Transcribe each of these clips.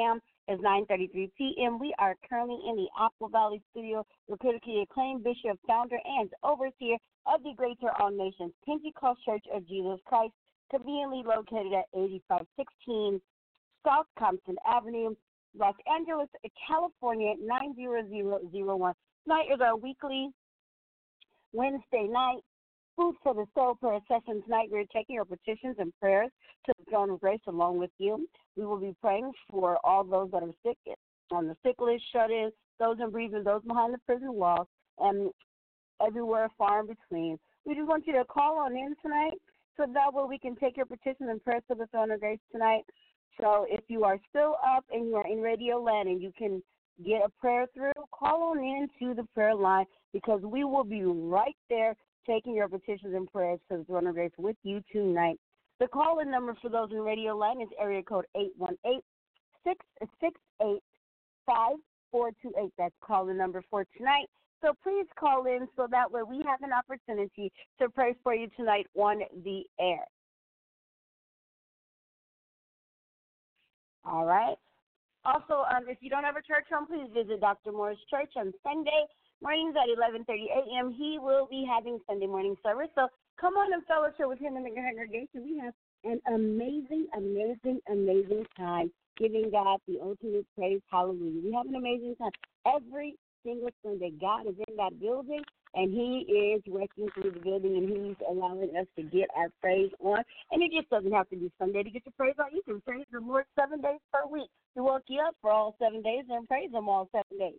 a.m. It's 9.33 p.m. We are currently in the Apple Valley studio with critically acclaimed bishop, founder, and overseer of the Greater All Nations Pentecost Church of Jesus Christ, conveniently located at 8516 South Compton Avenue, Los Angeles, California, 90001. Tonight is our weekly Wednesday night Food for the Soul prayer session tonight. We're taking your petitions and prayers to the throne of grace along with you. We will be praying for all those that are sick, on the sick list, shut in, those in prison, those behind the prison walls, and everywhere far in between. We just want you to call on in tonight so that way we can take your petitions and prayers to the throne of grace tonight. So if you are still up and you are in radio land and you can get a prayer through, call on in to the prayer line because we will be right there taking your petitions and prayers to the throne of grace with you tonight. The call in number for those in radio land is area code 818 668 5428. That's call in number for tonight. So please call in so that way we have an opportunity to pray for you tonight on the air. All right. Also, um, if you don't have a church home, please visit Dr. Moore's Church on Sunday mornings at 11:30 a.m. He will be having Sunday morning service. So come on and fellowship with him in the congregation. We have an amazing, amazing, amazing time giving God the ultimate praise. Hallelujah. We have an amazing time every single Sunday. God is in that building and He is working through the building and He's allowing us to get our praise on. And it just doesn't have to be Sunday to get your praise on. You can praise the Lord seven days per week. He woke you up for all seven days and praise Him all seven days.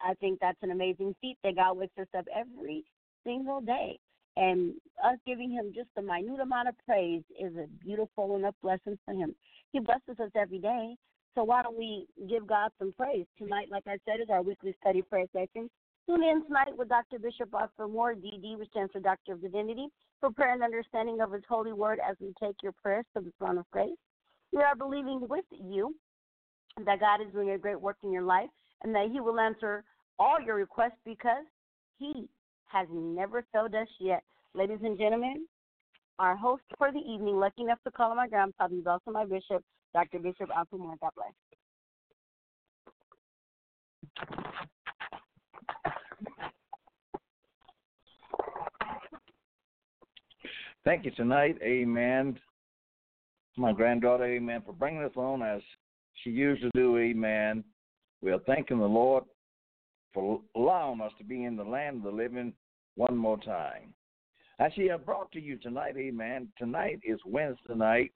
I think that's an amazing feat that God wakes us up every single day. And us giving him just a minute amount of praise is a beautiful enough blessing for him. He blesses us every day. So why don't we give God some praise? Tonight, like I said, is our weekly study prayer session. Tune in tonight with Dr. Bishop Oscar Moore, DD, which stands for Doctor of Divinity, for prayer and understanding of His holy word as we take your prayers to the throne of grace. We are believing with you that God is doing a great work in your life and that He will answer all your requests because He has never failed us yet. Ladies and gentlemen, our host for the evening, lucky enough to call him my grandpa, he's also my bishop, Dr. Bishop Moore. God bless. Thank you tonight, amen. My granddaughter, amen, for bringing us on as she used to do, amen. We are thanking the Lord for allowing us to be in the land of the living one more time. As she have brought to you tonight, amen. Tonight is Wednesday night.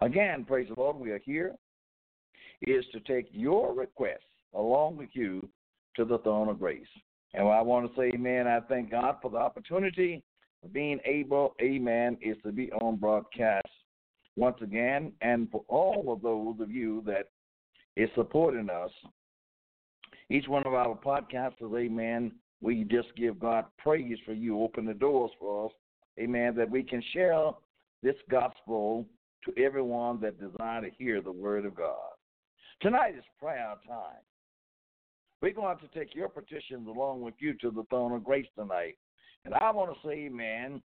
Again, praise the Lord, we are here. Is to take your requests along with you to the throne of grace. And I want to say, amen, I thank God for the opportunity of being able, amen, is to be on broadcast once again. And for all of those of you that is supporting us each one of our podcasters, amen, we just give God praise for you. Open the doors for us, amen, that we can share this gospel to everyone that desire to hear the word of God. Tonight is prayer time. We're going to take your petitions along with you to the throne of grace tonight. And I want to say, amen,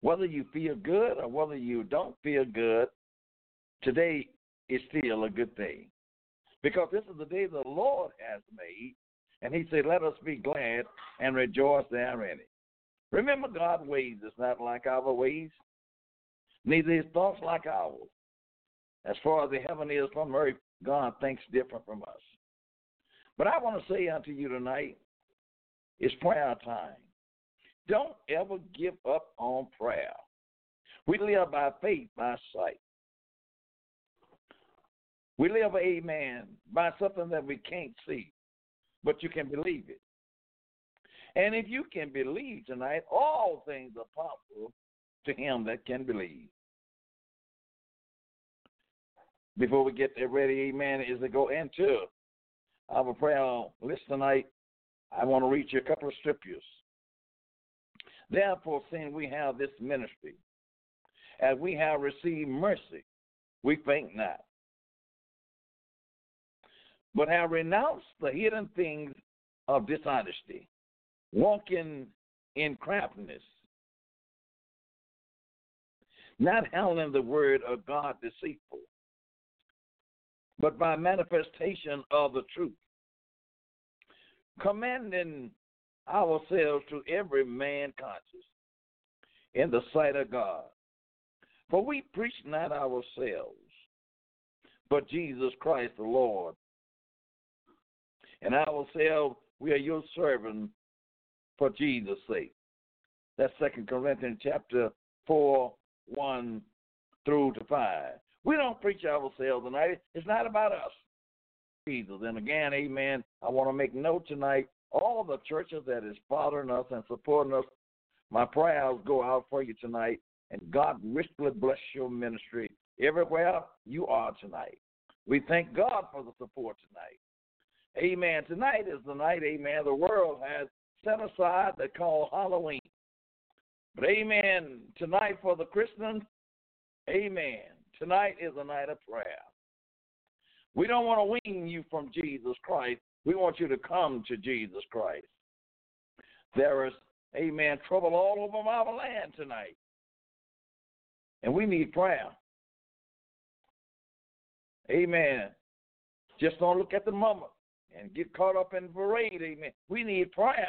whether you feel good or whether you don't feel good, today is still a good thing. because this is the day the Lord has made. And he said, Let us be glad and rejoice therein. Remember, God's ways is not like our ways, neither his thoughts like ours. As far as the heaven is from earth, God thinks different from us. But I want to say unto you tonight, it's prayer time. Don't ever give up on prayer. We live by faith, by sight. We live, amen, by something that we can't see, but you can believe it. And if you can believe tonight, all things are possible to him that can believe. Before we get ready, amen, is to go into our prayer list tonight. I want to read you a couple of scriptures. Therefore, seeing we have this ministry, as we have received mercy, we faint not but have renounced the hidden things of dishonesty, walking in craftiness, not handling the word of God deceitful, but by manifestation of the truth, commending ourselves to every man conscious in the sight of God. For we preach not ourselves, but Jesus Christ the Lord, and ourselves, oh, we are your servant for Jesus' sake. That's Second Corinthians chapter 4, 1 through to 5. We don't preach ourselves tonight. It's not about us. Jesus. And again, amen. I want to make note tonight, all the churches that is following us and supporting us, my prayers go out for you tonight. And God richly bless your ministry everywhere you are tonight. We thank God for the support tonight. Amen. Tonight is the night, amen, the world has set aside they call Halloween. But amen, tonight for the Christians, amen. Tonight is a night of prayer. We don't want to wean you from Jesus Christ. We want you to come to Jesus Christ. There is, amen, trouble all over our land tonight. And we need prayer. Amen. Just don't look at the moment and get caught up in parade, amen. We need prayer.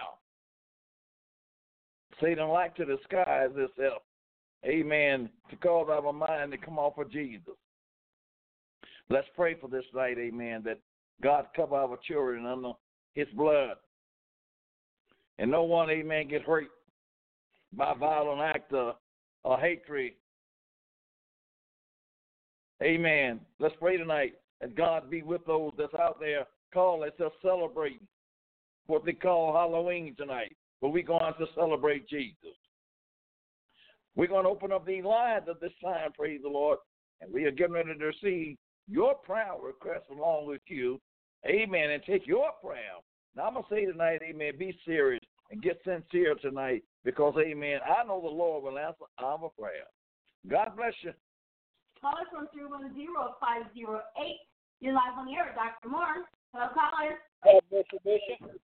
Satan like to disguise himself, amen, to cause our mind to come off of Jesus. Let's pray for this night, amen, that God cover our children under his blood. And no one, amen, get hurt by violent act of, of hatred. Amen. Let's pray tonight that God be with those that's out there calling themselves celebrating what they call Halloween tonight. But we're going to celebrate Jesus. We're going to open up these lines at this time, praise the Lord, and we are getting ready to receive your prayer request along with you. Amen. And take your prayer. Now, I'm going to say tonight, amen, be serious and get sincere tonight because, amen, I know the Lord will answer our prayer. God bless you. Call us from 310-508. You're live on the air, Dr. Moore. Hello, caller. God bless you, Bishop.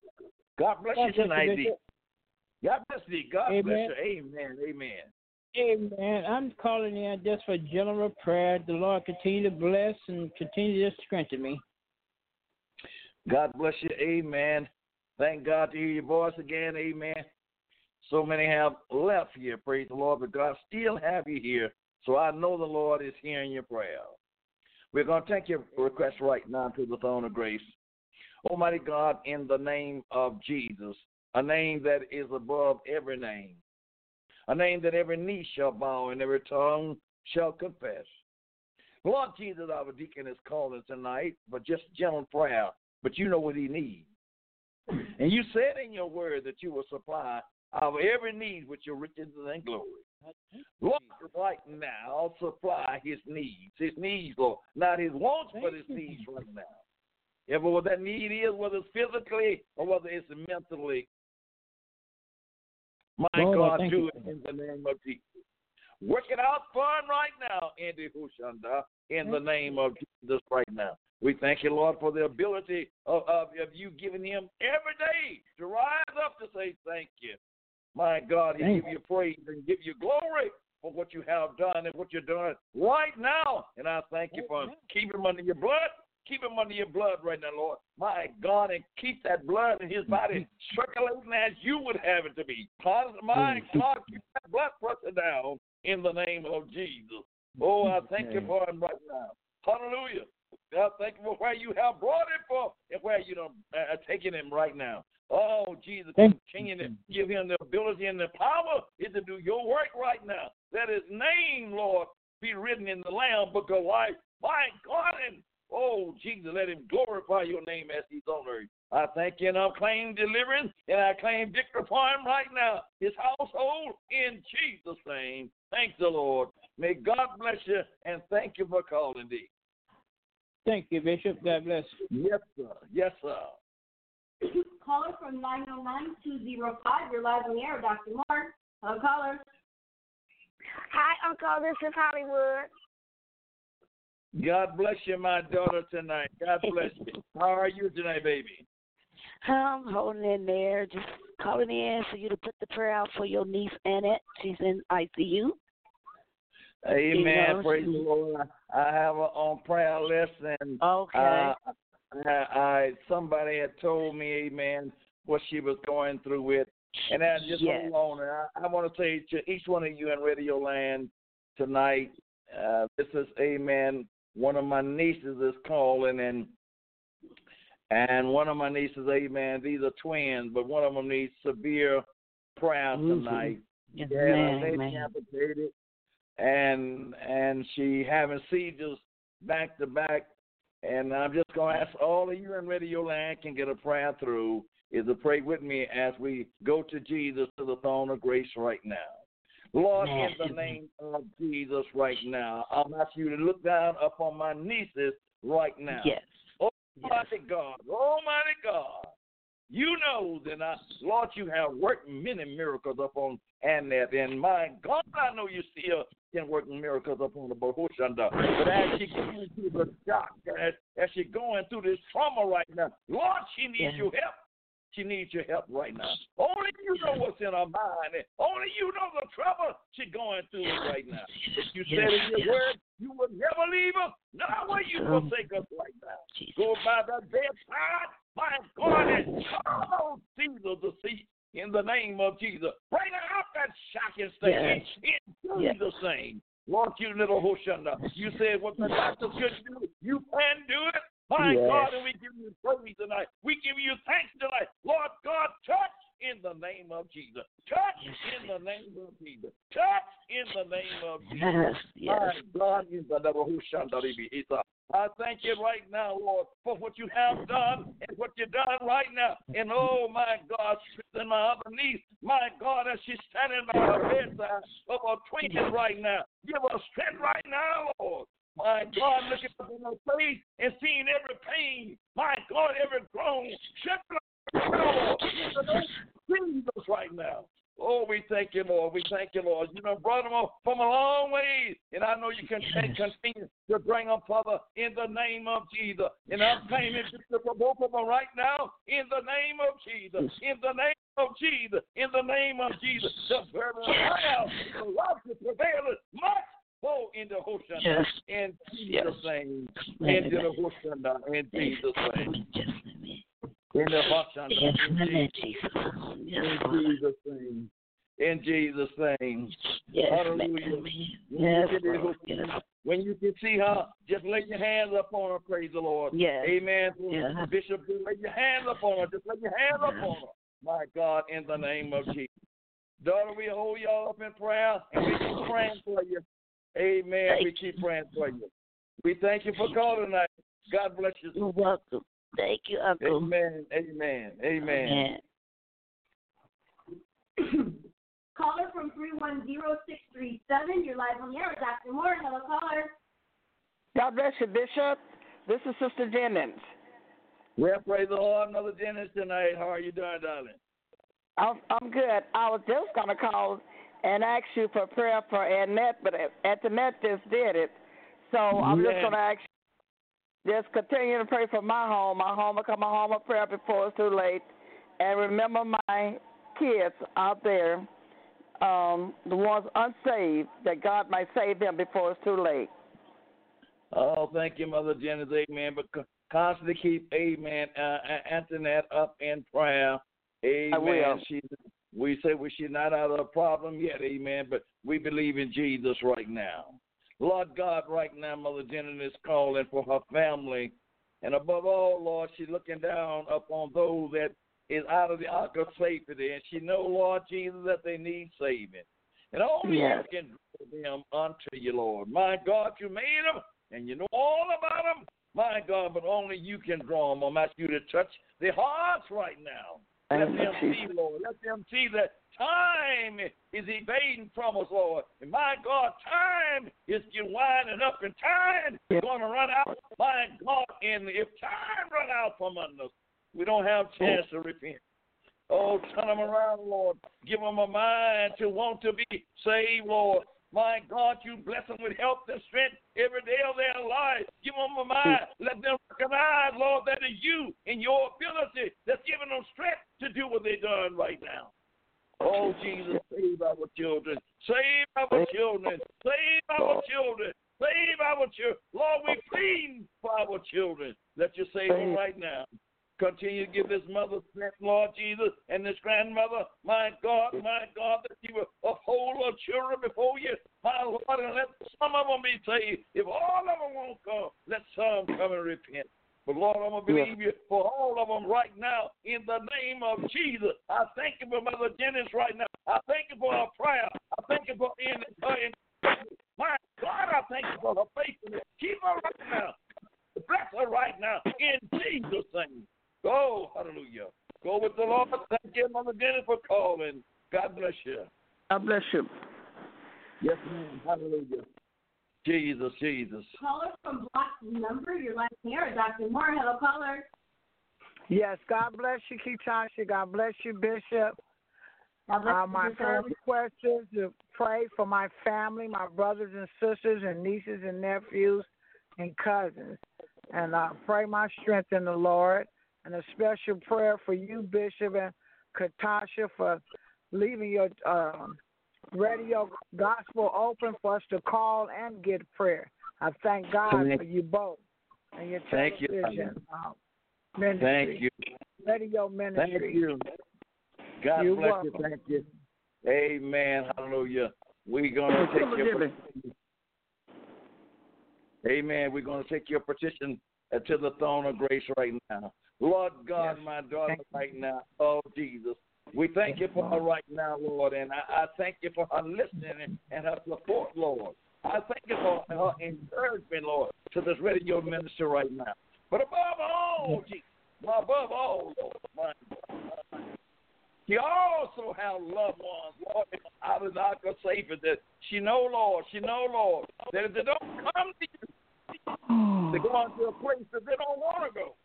God bless God you tonight. Bishop. God bless thee. God Amen. bless you. Amen. Amen. Amen. I'm calling in just for general prayer. The Lord continue to bless and continue to strengthen me. God bless you. Amen. Thank God to hear your voice again. Amen. So many have left here, praise the Lord, but God still have you here. So I know the Lord is hearing your prayer. We're going to take your request right now to the throne of grace. Almighty God, in the name of Jesus, a name that is above every name, a name that every knee shall bow and every tongue shall confess. Lord Jesus, our deacon is calling tonight for just gentle prayer, but you know what he needs. And you said in your word that you will supply our every need with your riches and glory. Lord, right now, supply his needs. His needs, Lord. Not his wants, but his needs right now. Ever what that need is, whether it's physically or whether it's mentally. My Lord, God, do it in the name of Jesus. Work it out for him right now, Andy Hushanda, in the name of Jesus right now. We thank you, Lord, for the ability of, of, of you giving him every day to rise up to say thank you. My God, he Thank give you praise and give you glory for what you have done and what you're doing right now. And I thank you for keeping him under your blood. Keep him under your blood right now, Lord. My God, and keep that blood in his body circulating as you would have it to be. God, My God, keep that blood pressure down in the name of Jesus. Oh, I thank you for him right now. Hallelujah. I thank you for where you have brought him for and where you know uh, uh taking him right now. Oh, Jesus, continue to give him the ability and the power is to do your work right now. Let his name, Lord, be written in the Lamb book of life. My God, and oh, Jesus, let him glorify your name as he's on earth. I thank you and I claim deliverance and I claim victory for him right now, his household, in Jesus' name. Thanks the Lord. May God bless you and thank you for calling thee. Thank you, Bishop. God bless. Yes, sir. Yes, sir. Caller from 909-205. You're live on the air, Dr. Moore. Hello, caller. Hi, Uncle. This is Hollywood. God bless you, my daughter, tonight. God bless you. How are you tonight, baby? I'm holding in there, just calling in for you to put the prayer out for your niece Annette. She's in ICU. Amen. You know, Praise she- the Lord. I have her on prayer list, and Okay. uh, I, I somebody had told me, Amen, what she was going through with, and I just Yes. hold on. And I, I want to say to each one of you in Radio Land tonight, uh, this is Amen. One of my nieces is calling, and and one of my nieces, Amen. These are twins, but one of them needs severe prayer tonight. Yes, Yeah, man, man. amputated, and and she having seizures back to back. And I'm just gonna ask all of you in Radio Land can get a prayer through is to pray with me as we go to Jesus to the throne of grace right now. Lord, in the name of Jesus right now, I'm asking you to look down upon my nieces right now. Yes. Almighty God, Almighty God, you know that I, Lord, you have worked many miracles upon Annette, and my God, I know you still can work miracles upon the Bahushanda. But as she going through the shock, as, as she going through this trauma right now, Lord, she needs Yes. your help. She needs your help right now. Only you know what's in her mind. and Only you know the trouble she's going through right now. You said in your yes. word, you would never leave us. Not will you Um, forsake us right now. Go by the bedside my God, and cause Caesar to see in the name of Jesus. Bring out that shocking stage Yes. in Yes. Jesus' name. Lord, you little Hoshana, you said what the doctors couldn't do, you can do it. My Yes. God, and we give you praise tonight. We give you thanks tonight. Lord God, touch in the name of Jesus. Touch Yes. in the name of Jesus. Touch in the name of Jesus. Yes, yes. My God, in the Hushandaribi Isa. I thank you right now, Lord, for what you have done and what you've done right now. And oh, my God, strengthen my other niece. My God, as she's standing by her bedside of her twins right now. Give her strength right now, Lord. My God, looking up in her face and seeing every pain. My God, every groan. Shut Jesus right now. Oh, we thank you, Lord. We thank you, Lord. You know, brought them from a long way, and I know you can continue to bring them, Father, in the name of Jesus. And I'm claiming for both of them right now, in the name of Jesus. In the name of Jesus. In the name of Jesus. The very now, the love to prevail much. Oh, in the Hoshana. Yes. In Yes. Jesus' name. Amen. In the Hoshana. In Jesus' name. Yes. In the Hoshana. Yes, In Jesus'. Yes, in Jesus' name. In Jesus' name. Yes, Hallelujah. Yes. Yes. When you can see her, just lay your hands up on her. Praise the Lord. Yes. Amen. Yes. Bishop, just lay your hands up on her. Just lay your hands up on her. My God, in the name of Jesus. Daughter, we hold y'all up in prayer and we keep praying for you. Amen. Thank we keep praying for you. We thank you for calling tonight. God bless you. You're welcome. Thank you, Uncle. Amen. Amen. Amen. Caller from 310637. You're live on the air with Dr. Moore. Hello, caller. God bless you, Bishop. This is Sister Jennings. Well, praise the Lord, Mother Dennis tonight. How are you doing, darling? I'm, I'm good. I was just going to call and ask you for prayer for Annette, but Antoinette just did it. So I'm just going to ask you, just continue to pray for my home. My home will come a home of prayer before it's too late. And remember my kids out there, um, the ones unsaved, that God might save them before it's too late. Oh, thank you, Mother Jennings. Amen. But constantly keep, Amen, uh, Antoinette up in prayer. Amen. I will. She's, we say well, she's not out of the problem yet, Amen. But we believe in Jesus right now. Lord God, right now, Mother Jennings is calling for her family. And above all, Lord, she's looking down upon those that is out of the ark of safety. And she know, Lord Jesus, that they need saving. And only Yes. you can draw them unto you, Lord. My God, you made them, and you know all about them. My God, but only you can draw them. I'm asking you to touch their hearts right now. Let them see. Lord. Let them see that time is evading from us, Lord. And my God, time is getting winding up, and time is going to run out. My God, and if time run out from under us, we don't have chance to repent. Oh, turn them around, Lord. Give them a mind to want to be saved, Lord. My God, you bless them with health and strength every day of their life. Give them a mind. Let them recognize, Lord, that it's you and your ability that's giving them strength to do what they're doing right now. Oh, Jesus, save our children. Save our children. Save our children. Save our children. Lord, we plead for our children. Let you save them right now. Continue to give this mother strength, Lord Jesus, and this grandmother, my God, my God, that you will uphold her children before you, my Lord, and let some of them be saved. If all of them won't come, let some come and repent. But Lord, I'm going to believe you for all of them right now in the name of Jesus. I thank you for Mother Jennings right now. I thank you for her prayer. I thank you for in, her in, my God, I thank you for her faithfulness. Keep her right now. Bless her right now in Jesus' name. Go, hallelujah. Go with the Lord. Thank you, Mother Dennis, for calling. God bless you. God bless you. Yes, ma'am. Hallelujah. Jesus, Jesus. Caller from block number. You're live on the air with Dr. Moore. Hello, caller. Yes, God bless you, Ketasha. God bless you, Bishop. Bless Uh, my Bishop. prayer request is to pray for my family, my brothers and sisters, and nieces and nephews and cousins. And uh, pray my strength in the Lord. And a special prayer for you, Bishop and Katasha, for leaving your um, radio gospel open for us to call and get prayer. I thank God Thank- for you both and your Thank you, uh, Ministry. Thank you. Radio Ministry. Thank you. God You're bless welcome. you. Thank you. Amen. Hallelujah. We're going to take your Amen. We're going to take your petition uh, to the throne of grace right now. Lord God, Yes. my daughter, right now. Oh, Jesus. We thank you for her right now, Lord, and I, I thank you for her listening and, and her support, Lord. I thank you for her encouragement, Lord, to this radio ministry right now. But above all, Jesus, above all, Lord, my God, she also have loved ones, Lord, out of our Savior that she know, Lord, she know, Lord, that if they don't come to you, they're going to a place that they don't want to go.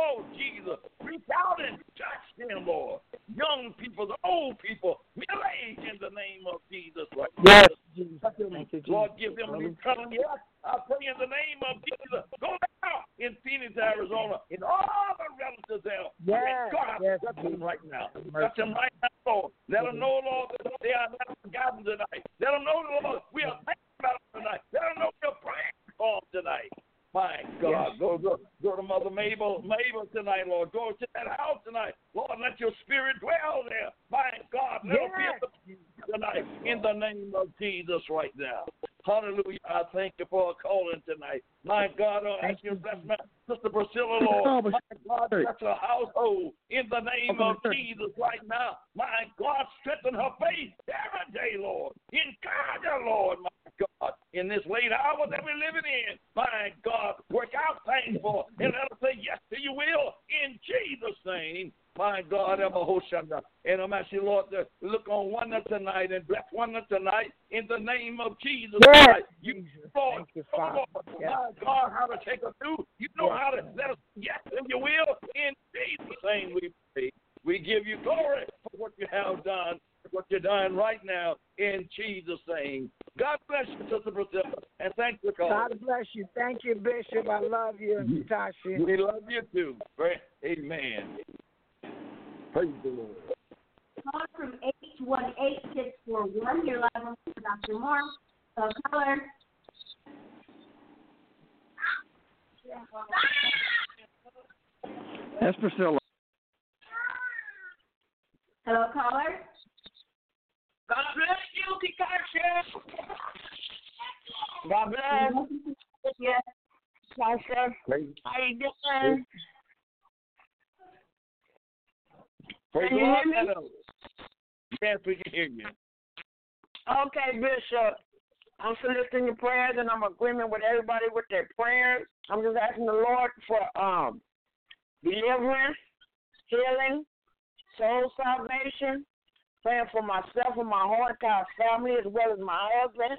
Oh, Jesus, reach out and touch them, Lord. Young people, the old people, middle age in the name of Jesus. Right Yes. Jesus. Touch them. Thank you, Jesus. Lord, give them an eternal yes. I pray in the name of Jesus. Go down in Phoenix, Arizona, in all the relatives there. Yes, God, yes, touch them right now. Touch them right now, Lord. Let them know, Lord, that they are not forgotten tonight. Let them know, Lord, we are thinking about them tonight. Let them know we're praying for them tonight. My God, go, go go to Mother Mabel, Mabel tonight, Lord. Go to that house tonight, Lord. Let your Spirit dwell there. My God, let Yes. be tonight in the name of Jesus right now. Hallelujah. I thank you for a calling tonight. My God, I ask you to bless my sister Priscilla, Lord. My God, bless her household in the name of Jesus right now. My God, strengthen her faith every day, Lord. Encourage her, Lord, in this late hour that we're living in. My God, work out things for and let her say yes to your will in Jesus' name. My God, Emma Hoshanda. And I'm asking, Lord, to look on one of tonight and bless one of tonight in the name of Jesus. Yes, Christ. You, Jesus. Lord, Thank you, Father. Lord, Yes. my God, how to take us through. You know Yes. how to let us yes in your will. In Jesus' name we pray. We give you glory for what you have done, what you're doing right now in Jesus' name. God bless you, Sister Priscilla, and thank you, God. God bless you. Thank you, Bishop. I love you, and Tasha. We love you too. Amen. Praise the Lord. Call from 818-641. You're live on Dr. Moore. So caller. That's Priscilla. Hello, caller. God bless you, Kikasha. God bless. Yes. Praise, How you doing? praise Can you hear me? Yes, we can hear you. Okay, Bishop. I'm soliciting your prayers and I'm agreeing with everybody with their prayers. I'm just asking the Lord for um deliverance, healing, soul salvation, praying for myself and my whole entire family as well as my husband.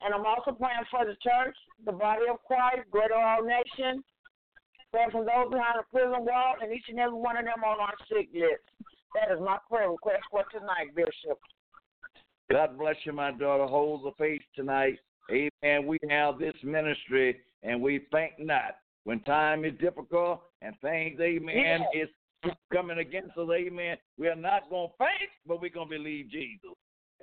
And I'm also praying for the church, the body of Christ, greater all nation, praying for those behind the prison wall and each and every one of them on our sick list. That is my prayer request for tonight, Bishop. God bless you, my daughter. Hold the faith tonight. Amen. We have this ministry and we think not. When time is difficult and things, amen, is coming against us, amen, we are not going to faint, but we're going to believe Jesus.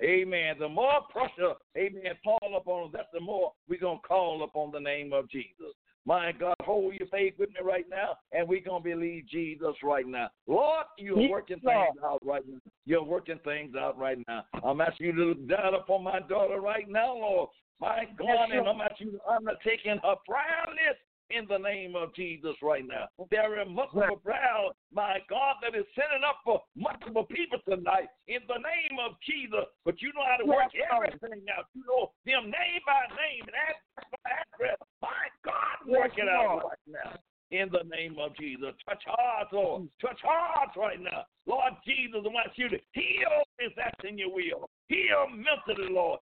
Amen. The more pressure, amen, fall upon us, that's the more we're going to call upon the name of Jesus. My God, hold your faith with me right now, and we're going to believe Jesus right now. Lord, you're Yes, working Lord. things out right now. You're working things out right now. I'm asking you to look down upon my daughter right now, Lord. My God, and I'm asking you to undertaking her prayer list in the name of Jesus right now. There are multiple prayers, my God, that is sending up for multiple people tonight in the name of Jesus. But you know how to work everything out. You know them name by name and address by address. My God, work it out right now. In the name of Jesus. Touch hearts, Lord. Mm. Touch hearts right now. Lord Jesus, I want you to heal if that's in your will. Heal mentally, Lord.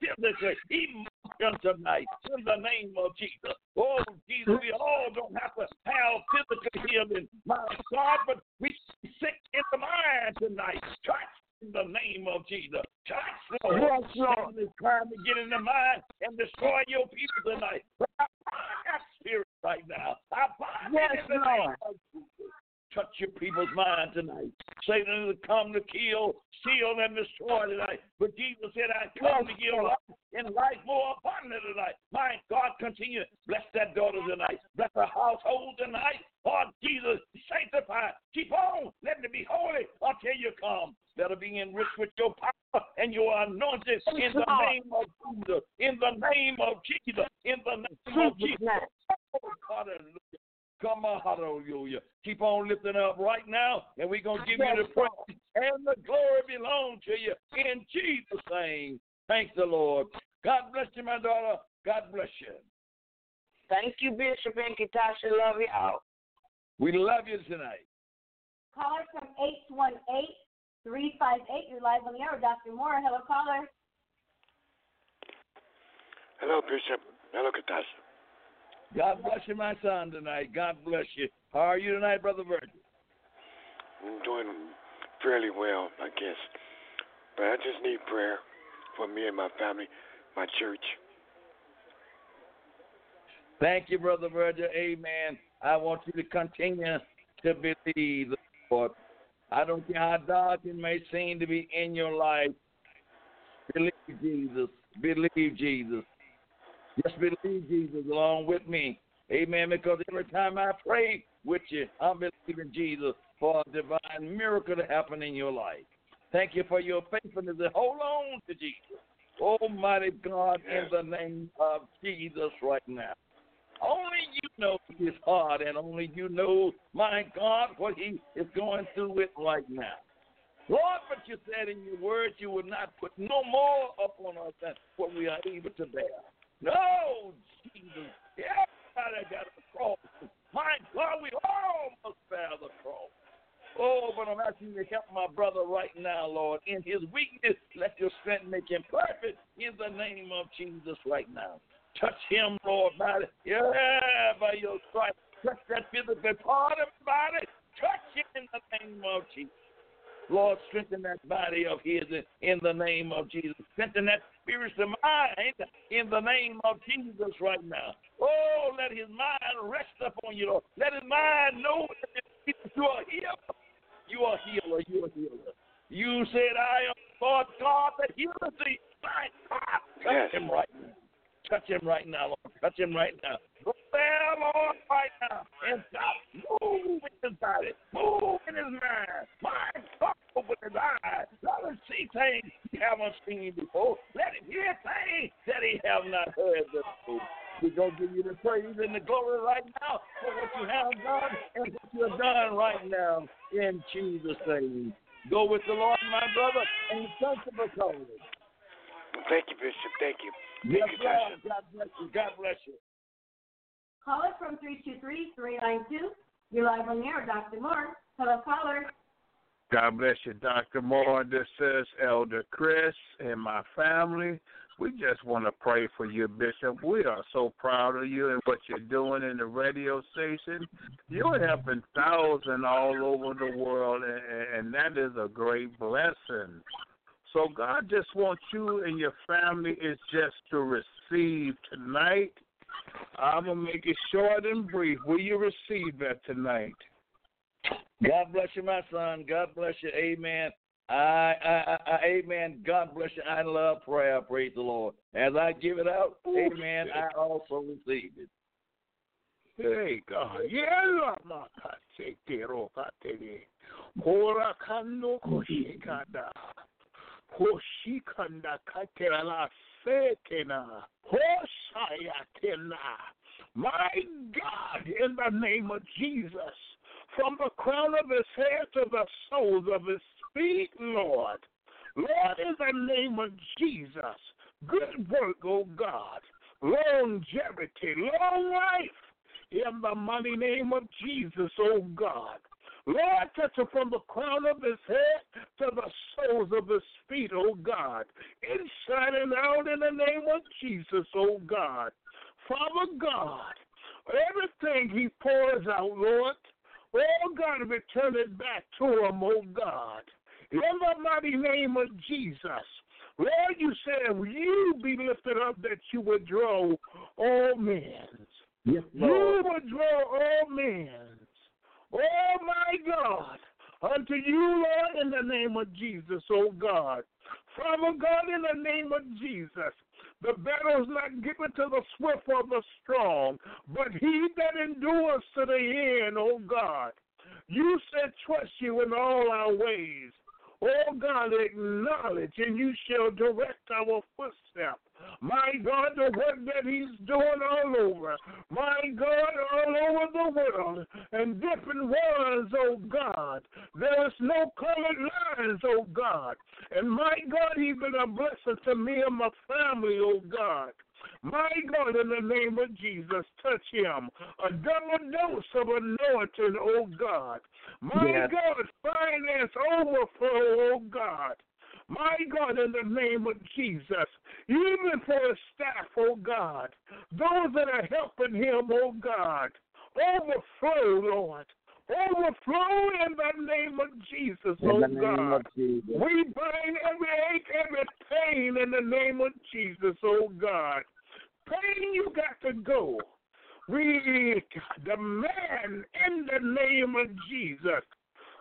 Physically, tonight. In the name of Jesus. Oh, Jesus, we all don't have to have physical healing, my God, but we sick in the mind tonight. Touch in the name of Jesus. Touch, Lord. Yes, Lord. Is trying to get in the mind and destroy your people tonight. I bind that spirit right now. I bind Yes, in the name of Jesus. Touch your people's mind tonight. Satan has come to kill, steal, and destroy tonight. But Jesus said, I come to give life and life more abundant tonight. My God, continue. Bless that daughter tonight. Bless her household tonight. Lord Jesus, sanctify. Keep on. Let it be holy until you come. Let her be enriched with your power and your anointing in the name of Jesus. In the name of Jesus. In the name of Jesus. Oh, hallelujah. Come on, hallelujah. Keep on lifting up right now, and we're going to give you the praise and the glory belong to you in Jesus' name. Thanks the Lord. God bless you, my daughter. God bless you. Thank you, Bishop and Katasha. Love y'all. We love you tonight. Caller from 818 358. You're live on the air. Dr. Moore. Hello, caller. Hello, Bishop. Hello, Katasha. God bless you, my son, tonight. God bless you. How are you tonight, Brother Virgil? I'm doing fairly well, I guess. But I just need prayer for me and my family, my church. Thank you, Brother Virgil. Amen. I want you to continue to believe the Lord. I don't care how dark it may seem to be in your life. Believe Jesus. Believe Jesus. Just believe Jesus along with me. Amen. Because every time I pray with you, I'm believing Jesus for a divine miracle to happen in your life. Thank you for your faithfulness hold on to Jesus. Oh, Almighty God, in the name of Jesus right now. Only you know his heart, and only you know, my God, what he is going through with right now. Lord, but you said in your word you would not put no more upon us than what we are able to bear. No, Jesus. Everybody got a cross. My God, we all must bear the cross. Oh, but I'm asking you to help my brother right now, Lord. In his weakness, let your strength make him perfect in the name of Jesus right now. Touch him, Lord, by yeah, by your stripes. Touch that physical part of his body. Touch him in the name of Jesus. Lord, strengthen that body of his in the name of Jesus. Strengthen that spiritual mind in the name of Jesus right now. Oh, let his mind rest upon you, Lord. Let his mind know that you are healer. You are healer. You are healer. You said, I am Lord God that healeth thee. My God, touch Yes. him right now. Touch him right now, Lord. Touch him right now. Go there, Lord, right now. And God, move in his body. Move in his mind. My God, open his eyes. Let him see things he haven't seen before. Let him hear things that he have not heard before. We're going to give you the praise and the glory right now for what you have done and what you have done right now in Jesus' name. Go with the Lord, my brother, and thank you for calling. Thank you, Bishop. Thank you. Yes, Thank you, Tasha. God bless you. God bless you. Caller from 323-392. You're live on the air. Dr. Moore. Hello, caller. God bless you, Dr. Moore. This is Elder Chris and my family. We just want to pray for you, Bishop. We are so proud of you and what you're doing in the radio station. You're helping thousands all over the world, and, that is a great blessing. So God just wants you and your family is just to receive tonight. I'm gonna make it short and brief. Will you receive that tonight? God bless you, my son. God bless you. Amen. I, I, I, amen. God bless you. I love prayer. Praise the Lord. As I give it out, amen, I also receive it. Hey God, yela makate kero katele. Hora kando koshikanda. Hoshikanda katela la sekena. Hoshayatena. My God, in the name of Jesus, from the crown of his head to the soles of his Lord. Lord, in the name of Jesus, good work, oh God, longevity, long life, in the mighty name of Jesus, oh God. Lord, touch him from the crown of his head to the soles of his feet, oh God. Inside and out in the name of Jesus, oh God. Father God, everything he pours out, Lord, oh God, return it back to him, oh God. In the mighty name of Jesus. Lord, you said you be lifted up that you would draw all men. Yes, You would draw all men Oh my God, unto you, Lord, in the name of Jesus, oh God. Father God, in the name of Jesus, the battle is not given to the swift or the strong, but he that endures to the end, oh God. You said, trust you in all our ways. Oh God, acknowledge and you shall direct our footsteps. My God, the work that He's doing all over. My God, all over the world. And different ones, oh God. There is no colored lines, oh God. And my God, He's been a blessing to me and my family, oh God. My God, in the name of Jesus, touch him. A double dose of anointing, oh God. My yes. God, finance overflow, oh God. My God, in the name of Jesus, even for his staff, oh God, those that are helping him, oh God, overflow, Lord. Overflow in the name of Jesus, in oh God. Jesus. We bind every ache, every pain in the name of Jesus, oh God. Pain, you got to go. We demand in the name of Jesus.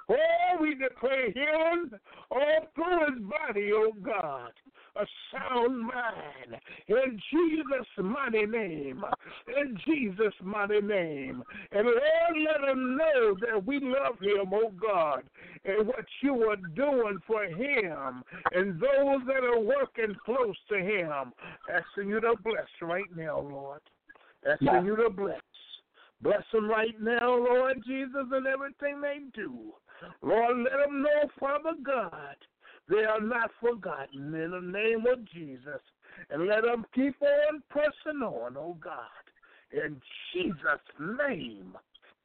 Oh, we declare healing all through his body, oh God. A sound mind. In Jesus' mighty name. In Jesus' mighty name. And Lord, let him know that we love him, oh God, and what you are doing for him and those that are working close to him. Asking you to bless right now, Lord. Asking yeah. you to bless. Bless them right now, Lord Jesus, and everything they do. Lord, let them know, Father God, they are not forgotten in the name of Jesus. And let them keep on pressing on, oh God. In Jesus' name.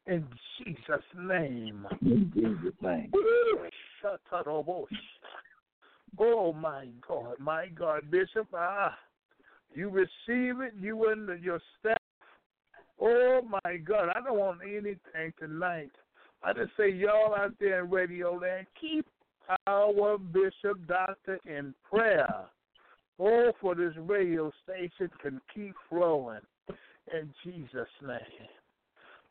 In Jesus' name. In Jesus' name. Oh my God, my God, Bishop, ah, you receive it, you and your staff. Oh my God, I don't want anything tonight. I just say y'all out there in radio land, keep our bishop doctor in prayer. Oh, for this radio station can keep flowing in Jesus' name.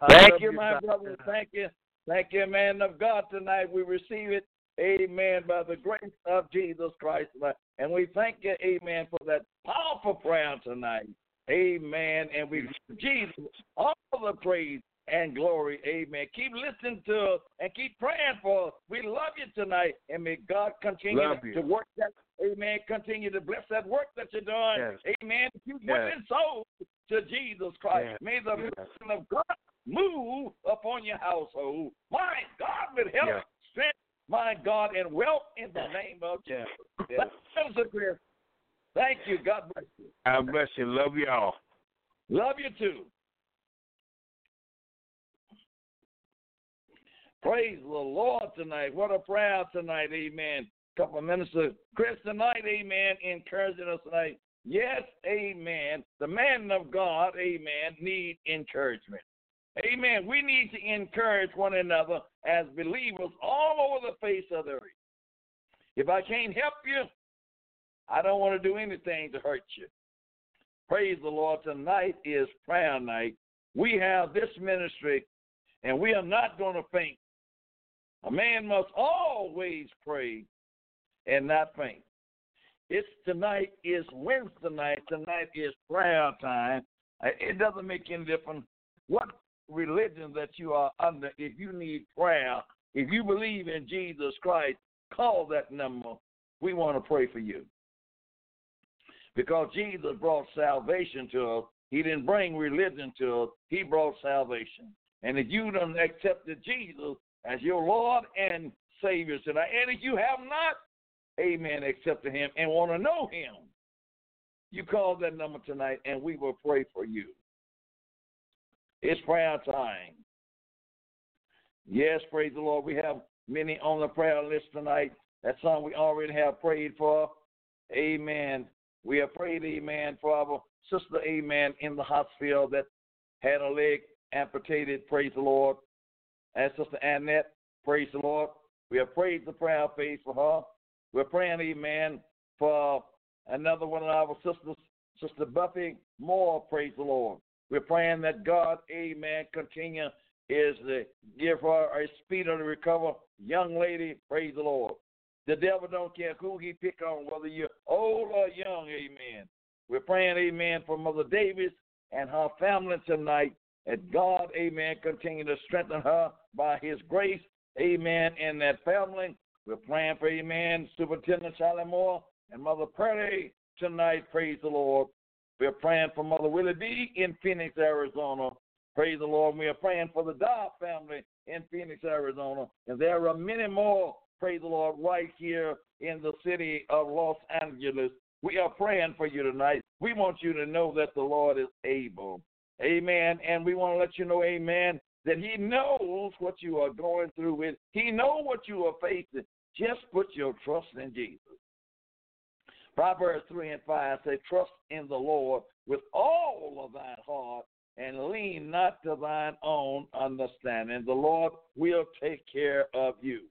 I Thank you, my doctor. brother. Thank you. Thank you, man of God. Tonight we receive it, amen, by the grace of Jesus Christ. And we thank you, amen, for that powerful prayer tonight. Amen. And we give Jesus all the praise and glory. Amen. Keep listening to us and keep praying for us. We love you tonight. And may God continue to work that. Amen. Continue to bless that work that you're doing. Yes. Amen. You yes. winning souls to Jesus Christ. Yes. May the blessing of God move upon your household. My God, with help, strength, my God, and wealth in the name of Jesus. Yes. Thank you. God bless you. God bless you. Love y'all. Love you too. Praise the Lord tonight. What a prayer tonight. Amen. Couple of Chris tonight. Amen. Encouraging us tonight. Yes, amen. The man of God, amen, need encouragement. Amen. We need to encourage one another as believers all over the face of the earth. If I can't help you, I don't want to do anything to hurt you. Praise the Lord. Tonight is prayer night. We have this ministry, and we are not going to faint. A man must always pray and not faint. It's tonight is Wednesday night. Tonight is prayer time. Uh, it doesn't make any difference what religion that you are under. If you need prayer, if you believe in Jesus Christ, call that number. We want to pray for you. Because Jesus brought salvation to us. He didn't bring religion to us. He brought salvation. And if you don't accepted Jesus, as your Lord and Savior tonight. And if you have not, amen, accepted Him and want to know Him, you call that number tonight and we will pray for you. It's prayer time. Yes, praise the Lord. We have many on the prayer list tonight. That's some we already have prayed for. Amen. We have prayed, amen, for our sister, amen, in the hospital that had a leg amputated. Praise the Lord and Sister Annette. Praise the Lord. We have prayed the prayer faith for her. We're praying, amen, for another one of our sisters, Sister Buffy Moore. Praise the Lord. We're praying that God, amen, continue, is to give her a speed of recover. Young lady, praise the Lord. The devil don't care who he pick on, whether you're old or young, amen. We're praying, amen, for Mother Davis and her family tonight. That God, amen, continue to strengthen her by his grace, amen, in that family. We're praying for, amen, Superintendent Charlie Moore and Mother Pearlie tonight, praise the Lord. We're praying for Mother Willie B in Phoenix, Arizona. Praise the Lord. We are praying for the Dodd family in Phoenix, Arizona. And there are many more, praise the Lord, right here in the city of Los Angeles. We are praying for you tonight. We want you to know that the Lord is able. Amen. And we want to let you know, amen, that He knows what you are going through with. He knows what you are facing. Just put your trust in Jesus. Proverbs 3 and 5 say, Trust in the Lord with all of thine heart and lean not to thine own understanding. The Lord will take care of you.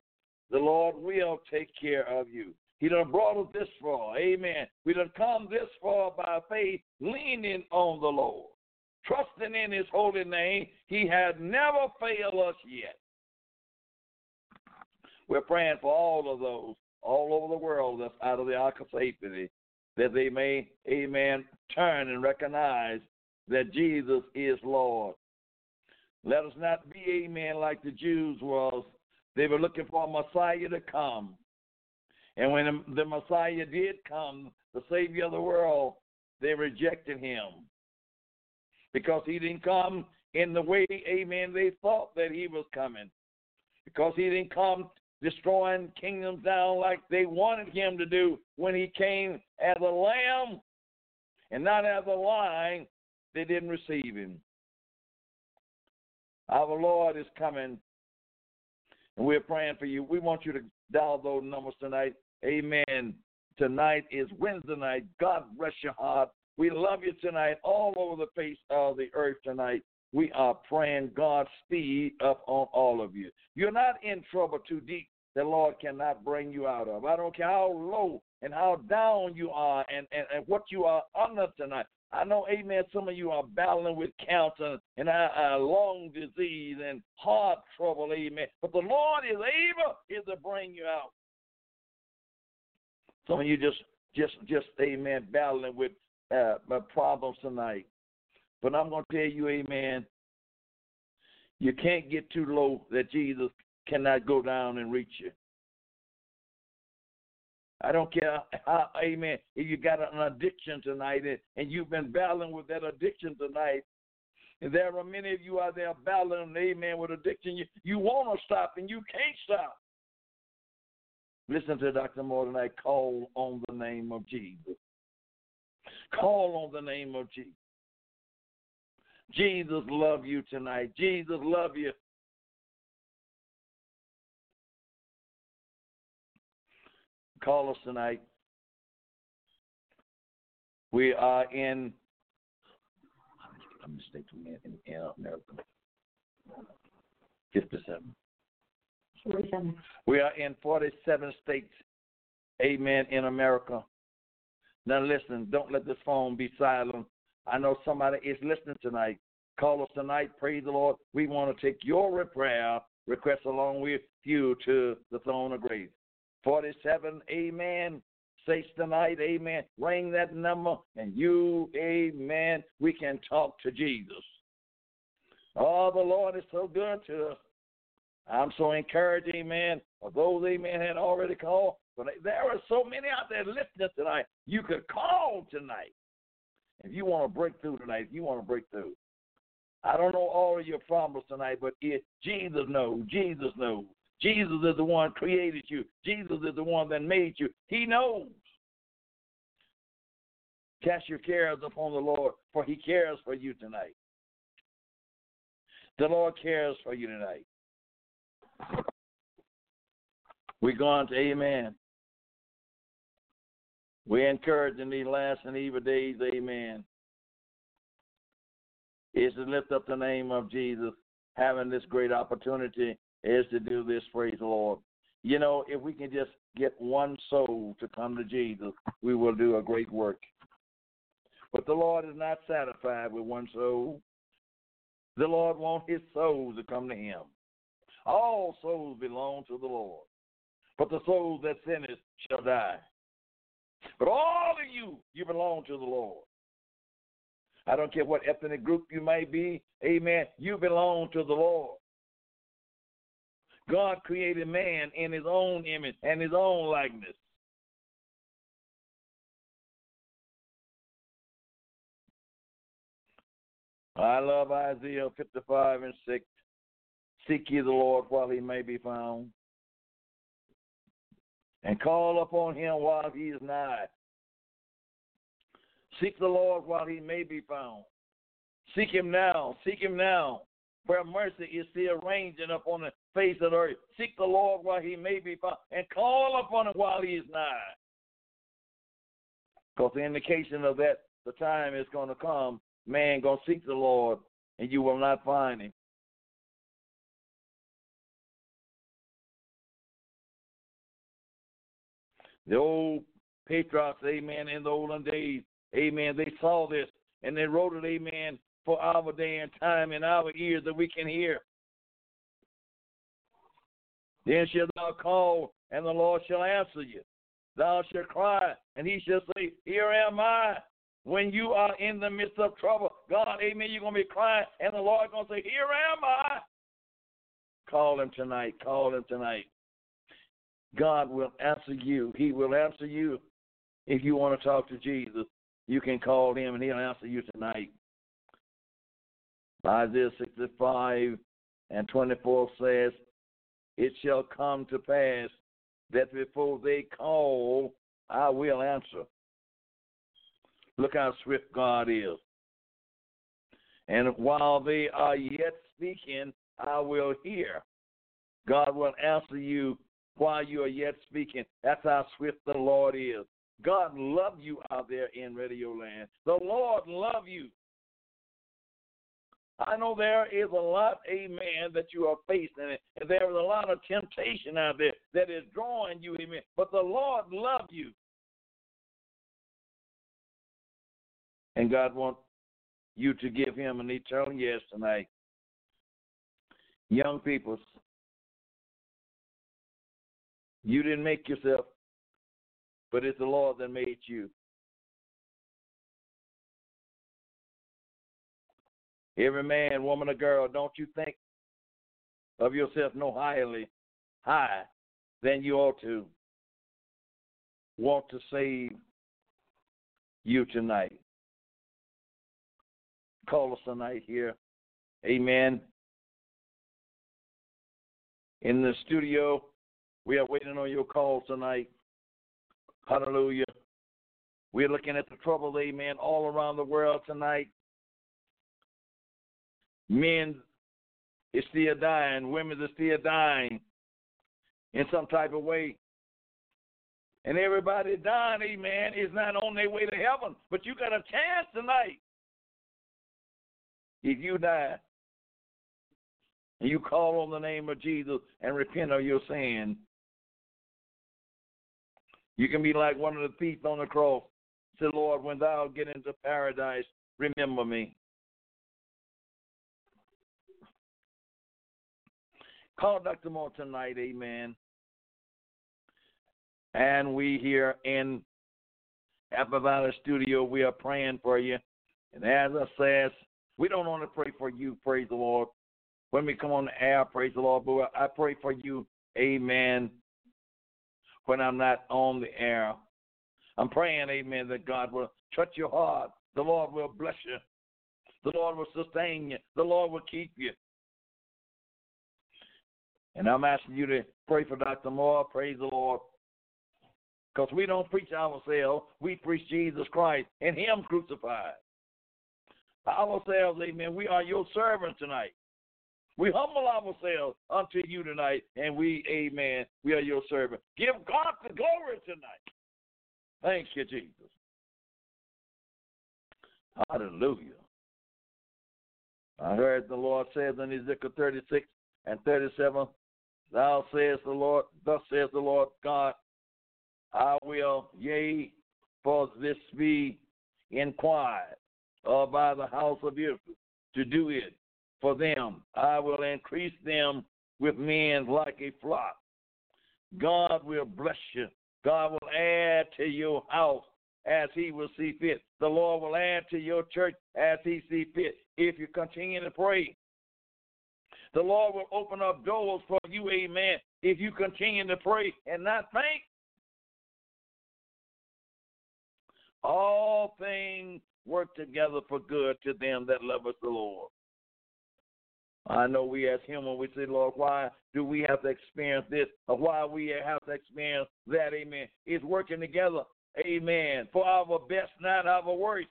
The Lord will take care of you. He done brought us this far. Amen. We done come this far by faith, leaning on the Lord, trusting in his holy name. He has never failed us yet. We're praying for all of those all over the world that's out of the ark of safety, that they may, amen, turn and recognize that Jesus is Lord. Let us not be, amen, like the Jews was. They were looking for a Messiah to come. And when the Messiah did come, the Savior of the world, they rejected him. Because he didn't come in the way, amen, they thought that he was coming. Because he didn't come destroying kingdoms down like they wanted him to do when he came as a lamb and not as a lion, they didn't receive him. Our Lord is coming, and we're praying for you. We want you to dial those numbers tonight. Amen. Tonight is Wednesday night. God bless your heart. We love you tonight, all over the face of the earth tonight. We are praying God's speed up on all of you. You're not in trouble too deep the Lord cannot bring you out of. I don't care how low and how down you are and, and, and what you are under tonight. I know, amen, some of you are battling with cancer and uh, lung disease and heart trouble, amen. But the Lord is able is to bring you out. Some of you just, just, just, amen, battling with uh, problems tonight. But I'm going to tell you, amen, you can't get too low that Jesus cannot go down and reach you. I don't care how, amen, if you got an addiction tonight and, and you've been battling with that addiction tonight. And there are many of you out there battling, amen, with addiction. You, you want to stop and you can't stop. Listen to Dr. Moore tonight. Call on the name of Jesus. Call on the name of Jesus. Jesus love you tonight. Jesus love you. Call us tonight. We are in. I'm mistaken in, in America. Fifty-seven. Forty-seven. We are in forty-seven states. Amen. In America. Now listen. Don't let this phone be silent. I know somebody is listening tonight. Call us tonight. Praise the Lord. We want to take your prayer request along with you to the throne of grace. 47, amen. Say tonight, amen. Ring that number, and you, amen, we can talk to Jesus. Oh, the Lord is so good to us. I'm so encouraged, amen, of those, amen, had already called. There are so many out there listening tonight. You could call tonight. If you want to break through tonight, if you want to break through. I don't know all of your problems tonight, but Jesus knows. Jesus knows. Jesus is the one created you. Jesus is the one that made you. He knows. Cast your cares upon the Lord, for he cares for you tonight. The Lord cares for you tonight. We're going to Amen. We're encouraged in these last and evil days, Amen. Is to lift up the name of Jesus, having this great opportunity is to do this, praise the Lord. You know, if we can just get one soul to come to Jesus, we will do a great work. But the Lord is not satisfied with one soul. The Lord wants his souls to come to him. All souls belong to the Lord, but the souls that sinneth shall die. But all of you, you belong to the Lord. I don't care what ethnic group you might be, amen, you belong to the Lord. God created man in his own image and his own likeness. I love Isaiah 55 and 6. Seek ye the Lord while he may be found, and call upon him while he is nigh. Seek the Lord while he may be found. Seek him now. Seek him now. Where mercy is still ranging upon the face of the earth. Seek the Lord while he may be found, and call upon him while he is nigh. Because the indication of that, the time is going to come man gonna seek the Lord and you will not find him. The old patriarchs, amen, in the olden days, amen, they saw this and they wrote it, amen, for our day and time in our ears that we can hear. Then shall thou call, and the Lord shall answer you. Thou shalt cry, and he shall say, Here am I. When you are in the midst of trouble, God, amen, you're going to be crying, and the Lord's going to say, Here am I. Call him tonight. Call him tonight. God will answer you. He will answer you. If you want to talk to Jesus, you can call him, and he'll answer you tonight. Isaiah 65 and 24 says, It shall come to pass that before they call, I will answer. Look how swift God is. And while they are yet speaking, I will hear. God will answer you while you are yet speaking. That's how swift the Lord is. God love you out there in Radio Land. The Lord love you. I know there is a lot, amen, that you are facing, and there is a lot of temptation out there that is drawing you, amen. But the Lord love you. And God wants you to give him an eternal yes tonight. Young people, you didn't make yourself, but it's the Lord that made you. Every man, woman, or girl, don't you think of yourself no highly high than you ought to. Want to save you tonight call us tonight here. Amen. In the studio, we are waiting on your call tonight. Hallelujah. We're looking at the trouble, amen, all around the world tonight. Men is still dying, women are still dying in some type of way. And everybody dying, amen, is not on their way to heaven. But you got a chance tonight if you die and you call on the name of Jesus and repent of your sin, you can be like one of the thieves on the cross. Say, Lord, when thou get into paradise, remember me. Call Dr. Moore tonight, amen. And we here in Apple Valley Studio, we are praying for you. And as I says, we don't to pray for you, praise the Lord. When we come on the air, praise the Lord. But I pray for you, amen, when I'm not on the air. I'm praying, amen, that God will touch your heart. The Lord will bless you. The Lord will sustain you. The Lord will keep you. And I'm asking you to pray for Dr. Moore. Praise the Lord. Because we don't preach ourselves, we preach Jesus Christ and Him crucified ourselves, amen. We are your servants tonight. We humble ourselves unto you tonight, and we, amen, we are your servant. Give God the glory tonight. Thank you, Jesus. Hallelujah. I heard the Lord says in Ezekiel 36 and 37, Thou sayest the Lord, thus says the Lord God, I will, yea, for this be inquired or by the house of Israel to do it. For them. I will increase them with men like a flock. God will bless you. God will add to your house as he will see fit. The Lord will add to your church as he see fit if you continue to pray. The Lord will open up doors for you, amen, if you continue to pray and not faint. All things work together for good to them that love the Lord. I know we ask him when we say, Lord, why do we have to experience this or why we have to experience that? Amen. It's working together. Amen. For our best, not our worst.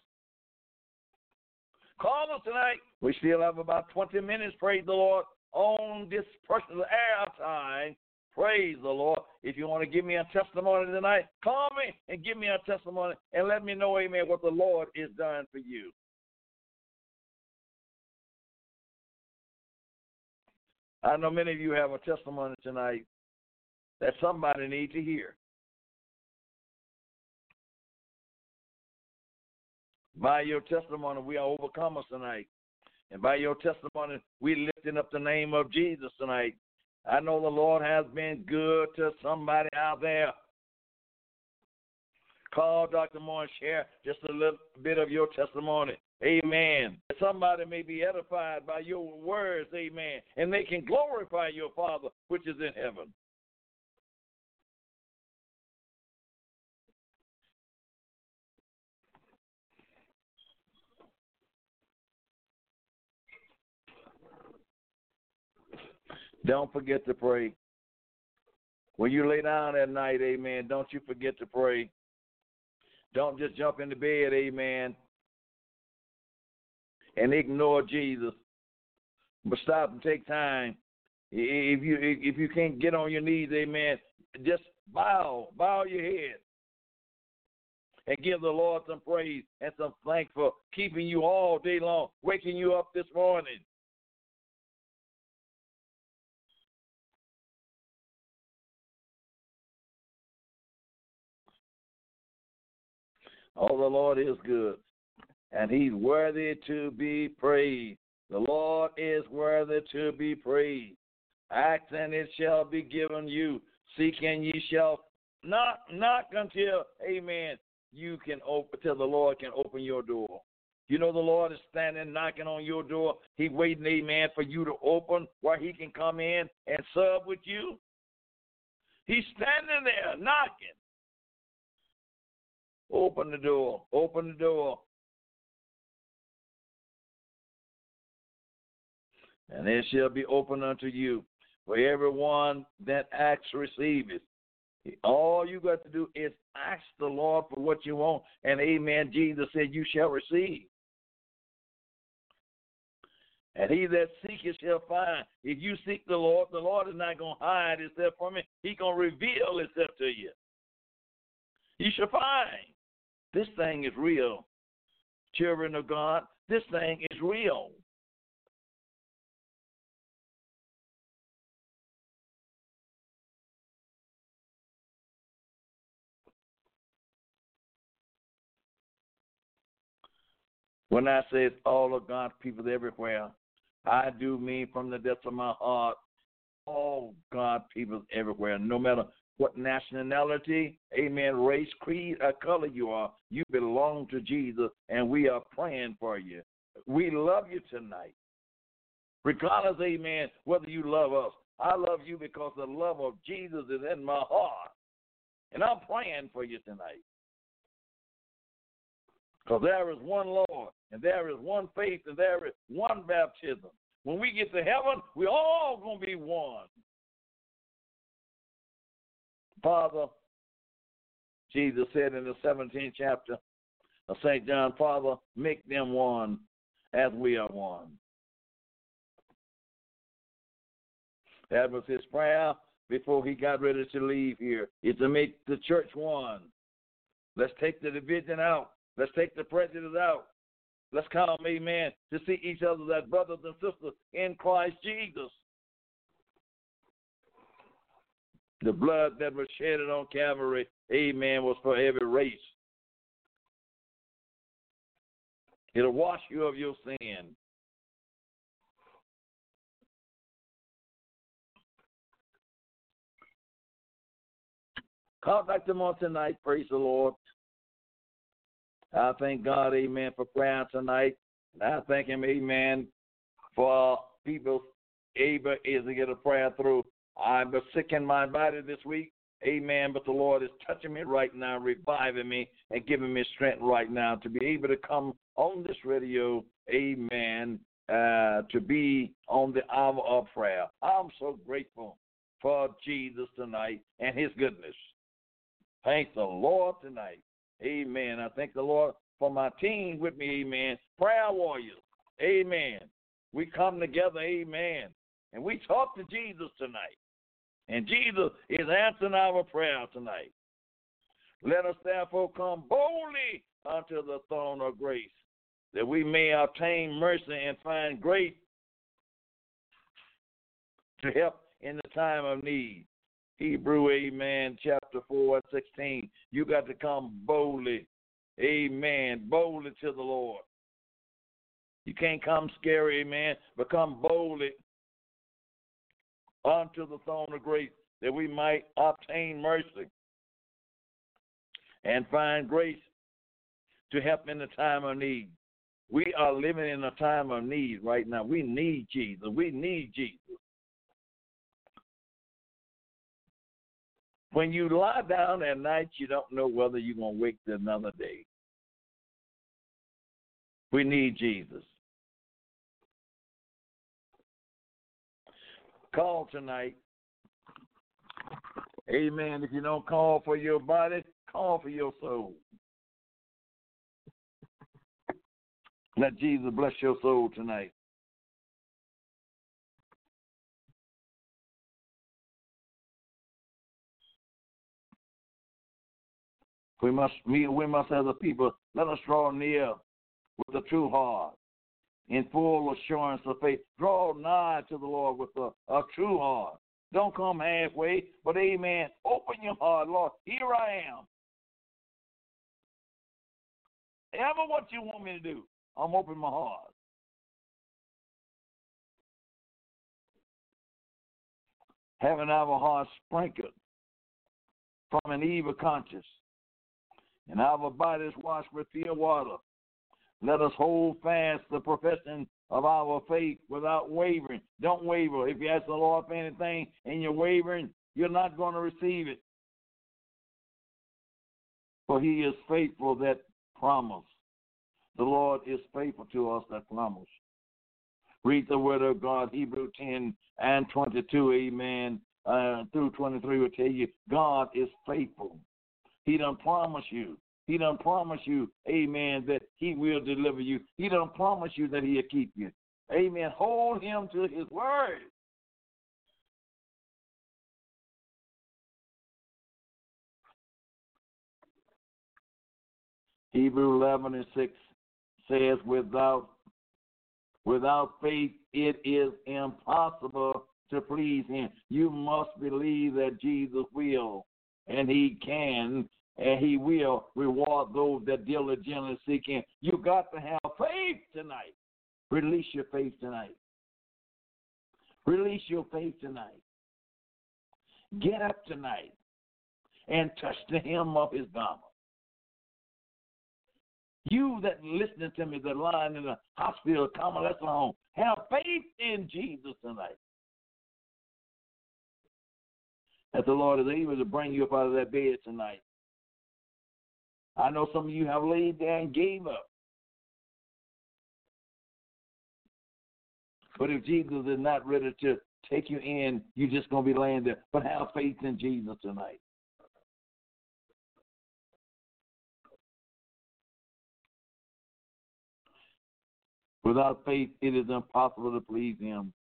Call us tonight. We still have about 20 minutes, praise the Lord, on this personal air time. Praise the Lord. If you want to give me a testimony tonight, call me and give me a testimony and let me know, amen, what the Lord is done for you. I know many of you have a testimony tonight that somebody needs to hear. By your testimony, we are overcomers tonight. And by your testimony, we're lifting up the name of Jesus tonight. I know the Lord has been good to somebody out there. Call Dr. Moore and share just a little bit of your testimony. Amen. Somebody may be edified by your words, amen, and they can glorify your Father which is in heaven. Don't forget to pray. When you lay down at night, amen, don't you forget to pray. Don't just jump into bed, amen, and ignore Jesus. But stop and take time. If you if you can't get on your knees, amen, just bow, bow your head. And give the Lord some praise and some thanks for keeping you all day long, waking you up this morning. Oh, the Lord is good, and He's worthy to be praised. The Lord is worthy to be praised. Ask and it shall be given you. Seek and ye shall knock, knock until, amen, you can open, till the Lord can open your door. You know the Lord is standing knocking on your door. He waiting, amen, for you to open where he can come in and serve with you. He's standing there knocking. Open the door. Open the door. And it shall be open unto you. For everyone that acts receiveth. All you got to do is ask the Lord for what you want. And amen. Jesus said, You shall receive. And he that seeketh shall find. If you seek the Lord, the Lord is not going to hide himself from you. He's going to reveal himself to you. You shall find. This thing is real. Children of God, this thing is real. When I say it's all of God's people everywhere, I do mean from the depths of my heart, all God people everywhere, no matter what nationality, amen, race, creed, or color you are, you belong to Jesus, and we are praying for you. We love you tonight. Regardless, amen, whether you love us. I love you because the love of Jesus is in my heart. And I'm praying for you tonight. Because there is one Lord, and there is one faith, and there is one baptism. When we get to heaven, we're all going to be one. Father, Jesus said in the 17th chapter of St. John, Father, make them one as we are one. That was his prayer before he got ready to leave here, is to make the church one. Let's take the division out. Let's take the prejudice out. Let's come, amen, to see each other as brothers and sisters in Christ Jesus. The blood that was shedded on Calvary, amen, was for every race. It'll wash you of your sin. Come back to more tonight. Praise the Lord. I thank God, amen, for prayer tonight. And I thank Him, amen, for people able is to get a prayer through. I was sick in my body this week, amen, but the Lord is touching me right now, reviving me, and giving me strength right now to be able to come on this radio, amen, uh, to be on the hour of prayer. I'm so grateful for Jesus tonight and His goodness. Thank the Lord tonight. Amen. I thank the Lord for my team with me. Amen. Prayer warriors. Amen. We come together. Amen. And we talk to Jesus tonight. And Jesus is answering our prayer tonight. Let us therefore come boldly unto the throne of grace, that we may obtain mercy and find grace to help in the time of need. Hebrew, amen, chapter 4 16. You got to come boldly, amen, boldly to the Lord. You can't come scary, amen, but come boldly unto the throne of grace that we might obtain mercy and find grace to help in the time of need. We are living in a time of need right now. We need Jesus. We need Jesus. When you lie down at night, you don't know whether you're going to wake another day. We need Jesus. Call tonight. Amen. If you don't call for your body, call for your soul. Let Jesus bless your soul tonight. We must we, we must as a people let us draw near with a true heart, in full assurance of faith. Draw nigh to the Lord with a, a true heart. Don't come halfway, but amen. Open your heart, Lord. Here I am. Ever what you want me to do, I'm open my heart. Having our hearts sprinkled from an evil conscience and our bodies washed with pure water. Let us hold fast the profession of our faith without wavering. Don't waver. If you ask the Lord for anything and you're wavering, you're not going to receive it. For he is faithful that promise. The Lord is faithful to us that promise. Read the word of God, Hebrew 10 and 22, amen, uh, through 23 will tell you God is faithful. He done promise you. He done promise you, amen, that he will deliver you. He done promise you that he'll keep you. Amen. Hold him to his word. Hebrew 11 and 6 says, without, without faith, it is impossible to please him. You must believe that Jesus will and he can and he will reward those that diligently seek him. You got to have faith tonight. Release your faith tonight. Release your faith tonight. Get up tonight and touch the hem of his garment. You that listening to me, that lying in the hospital, convalescent home, have faith in Jesus tonight. That the Lord is able to bring you up out of that bed tonight. I know some of you have laid there and gave up. But if Jesus is not ready to take you in, you're just going to be laying there. But have faith in Jesus tonight. Without faith, it is impossible to please Him.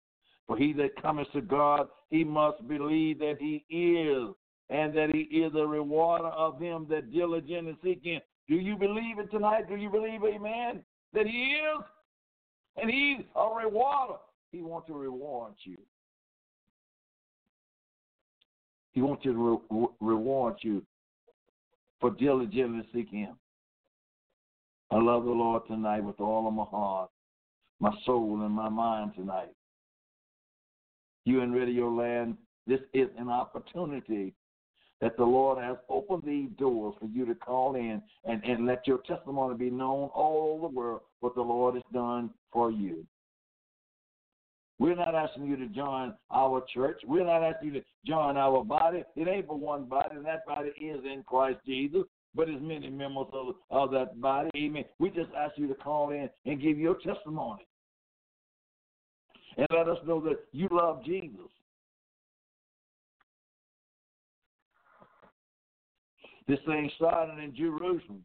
For he that cometh to God, he must believe that He is, and that He is a rewarder of them that diligently seek Him. Do you believe it tonight? Do you believe, Amen, that He is, and He's a rewarder? He wants to reward you. He wants to re- reward you for diligently seeking Him. I love the Lord tonight with all of my heart my soul and my mind tonight. You in Radio Land, this is an opportunity that the Lord has opened these doors for you to call in and, and let your testimony be known all over the world what the Lord has done for you. We're not asking you to join our church. We're not asking you to join our body. It ain't for one body, and that body is in Christ Jesus, but there's many members of, of that body. Amen. We just ask you to call in and give your testimony. And let us know that you love Jesus. This thing started in Jerusalem.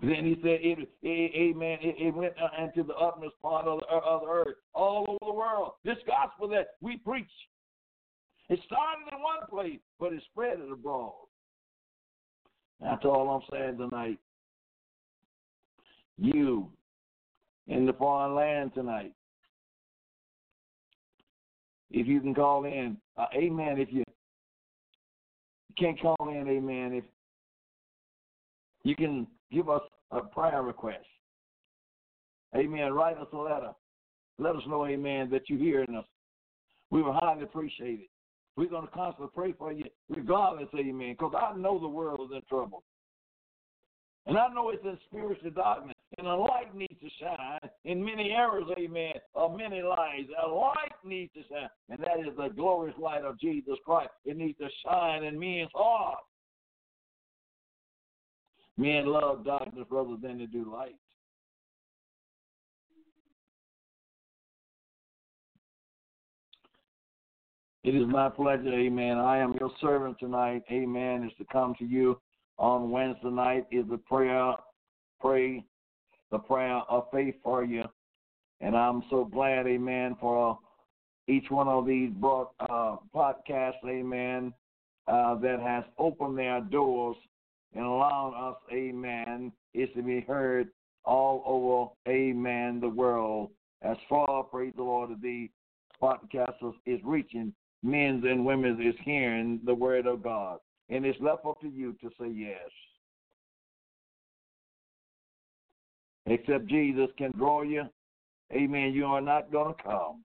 Then he said, it, it, Amen. It, it went into the utmost part of the, of the earth, all over the world. This gospel that we preach, it started in one place, but it spread it abroad. That's all I'm saying tonight. You in the foreign land tonight. If you can call in, uh, amen. If you can't call in, amen. If you can give us a prayer request. Amen. Write us a letter. Let us know, amen, that you're hearing us. We will highly appreciate it. We're going to constantly pray for you, regardless, amen, because I know the world is in trouble. And I know it's in spiritual darkness, and a light needs to shine in many errors, amen, of many lives. A light needs to shine, and that is the glorious light of Jesus Christ. It needs to shine in men's hearts. Men love darkness rather than to do light. It is my pleasure, amen. I am your servant tonight, amen, is to come to you on Wednesday night is the prayer, pray the prayer of faith for you. And I'm so glad, amen, for each one of these broad, uh, podcasts, amen, uh, that has opened their doors and allowed us, amen, is to be heard all over, amen, the world. As far, praise the Lord, the podcasters is reaching, men's and women's is hearing the word of God. And it's left up to you to say yes. Except Jesus can draw you, amen, you are not going to come.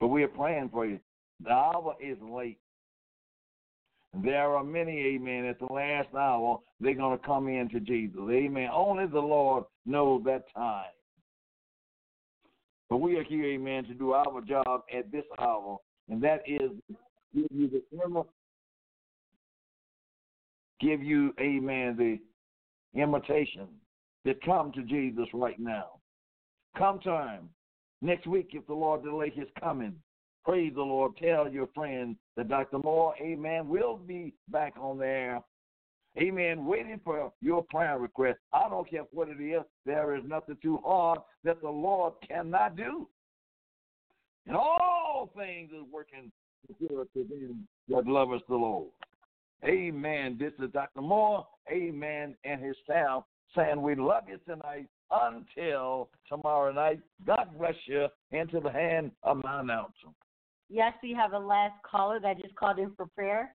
But we are praying for you. The hour is late. There are many, amen, at the last hour, they're going to come into Jesus. Amen. Only the Lord knows that time. But we are here, amen, to do our job at this hour, and that is give you the give you, amen, the invitation to come to Jesus right now. Come him. Next week, if the Lord delay his coming, Praise the Lord. Tell your friends that Dr. Moore, amen, will be back on there. Amen. Waiting for your prayer request. I don't care what it is. There is nothing too hard that the Lord cannot do. And all things is working good to them that love us the Lord. Amen. This is Dr. Moore. Amen. And his staff saying we love you tonight until tomorrow night. God bless you into the hand of my announcer. Yes, we have a last caller that just called in for prayer.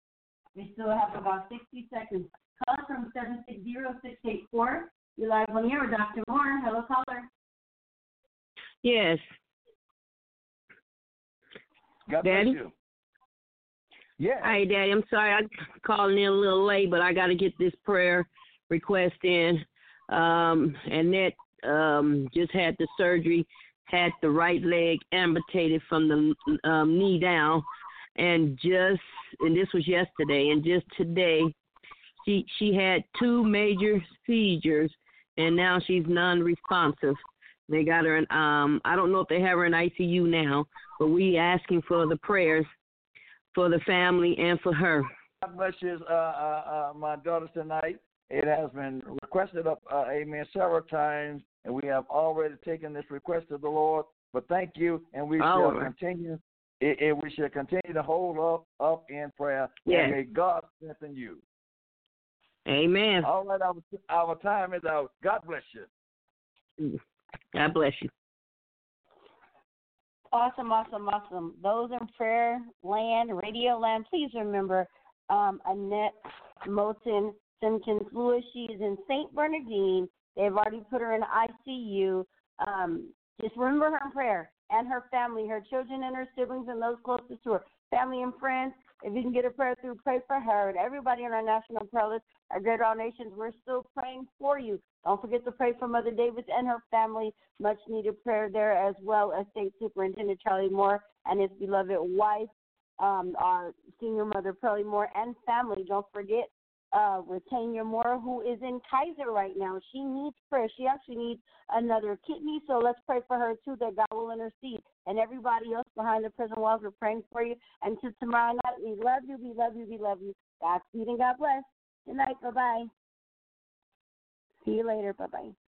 We still have about 60 seconds. Call from 760-684. You're live on air with Dr. Moore. Hello, caller. Yes. God Daddy? bless you. Yeah. Hey, Daddy. I'm sorry I'm calling in a little late, but I got to get this prayer request in. Um, Annette um, just had the surgery had the right leg amputated from the um, knee down, and just and this was yesterday, and just today, she she had two major seizures, and now she's non-responsive. They got her in. Um, I don't know if they have her in ICU now, but we asking for the prayers for the family and for her. God bless you, uh, uh, uh, my daughter tonight. It has been requested up, uh, amen, several times and we have already taken this request to the Lord. But thank you, and we All shall right. continue. We shall continue to hold up up in prayer. Yes. And may God strengthen you. Amen. All right, our our time is out. God bless you. God bless you. Awesome, awesome, awesome. Those in prayer land, radio land, please remember um, Annette Moulton Simpkins Lewis. She is in St. Bernardine. They've already put her in ICU. Um, just remember her in prayer. and her family, her children and her siblings, and those closest to her, family and friends. If you can get a prayer through, pray for her and everybody on our national prayer list. Our Great All Nations, we're still praying for you. Don't forget to pray for Mother Davis and her family. Much needed prayer there, as well as State Superintendent Charlie Moore and his beloved wife, um, our senior mother, Pearlie Moore, and family. Don't forget uh, Retania Moore, who is in Kaiser right now. She needs prayer. She actually needs another kidney, so let's pray for her too, that God will intercede. And everybody else behind the prison walls, we're praying for you. And to tomorrow night, we love you, we love you, we love you. Godspeed and God bless. Good night. Bye bye. See you later. Bye bye.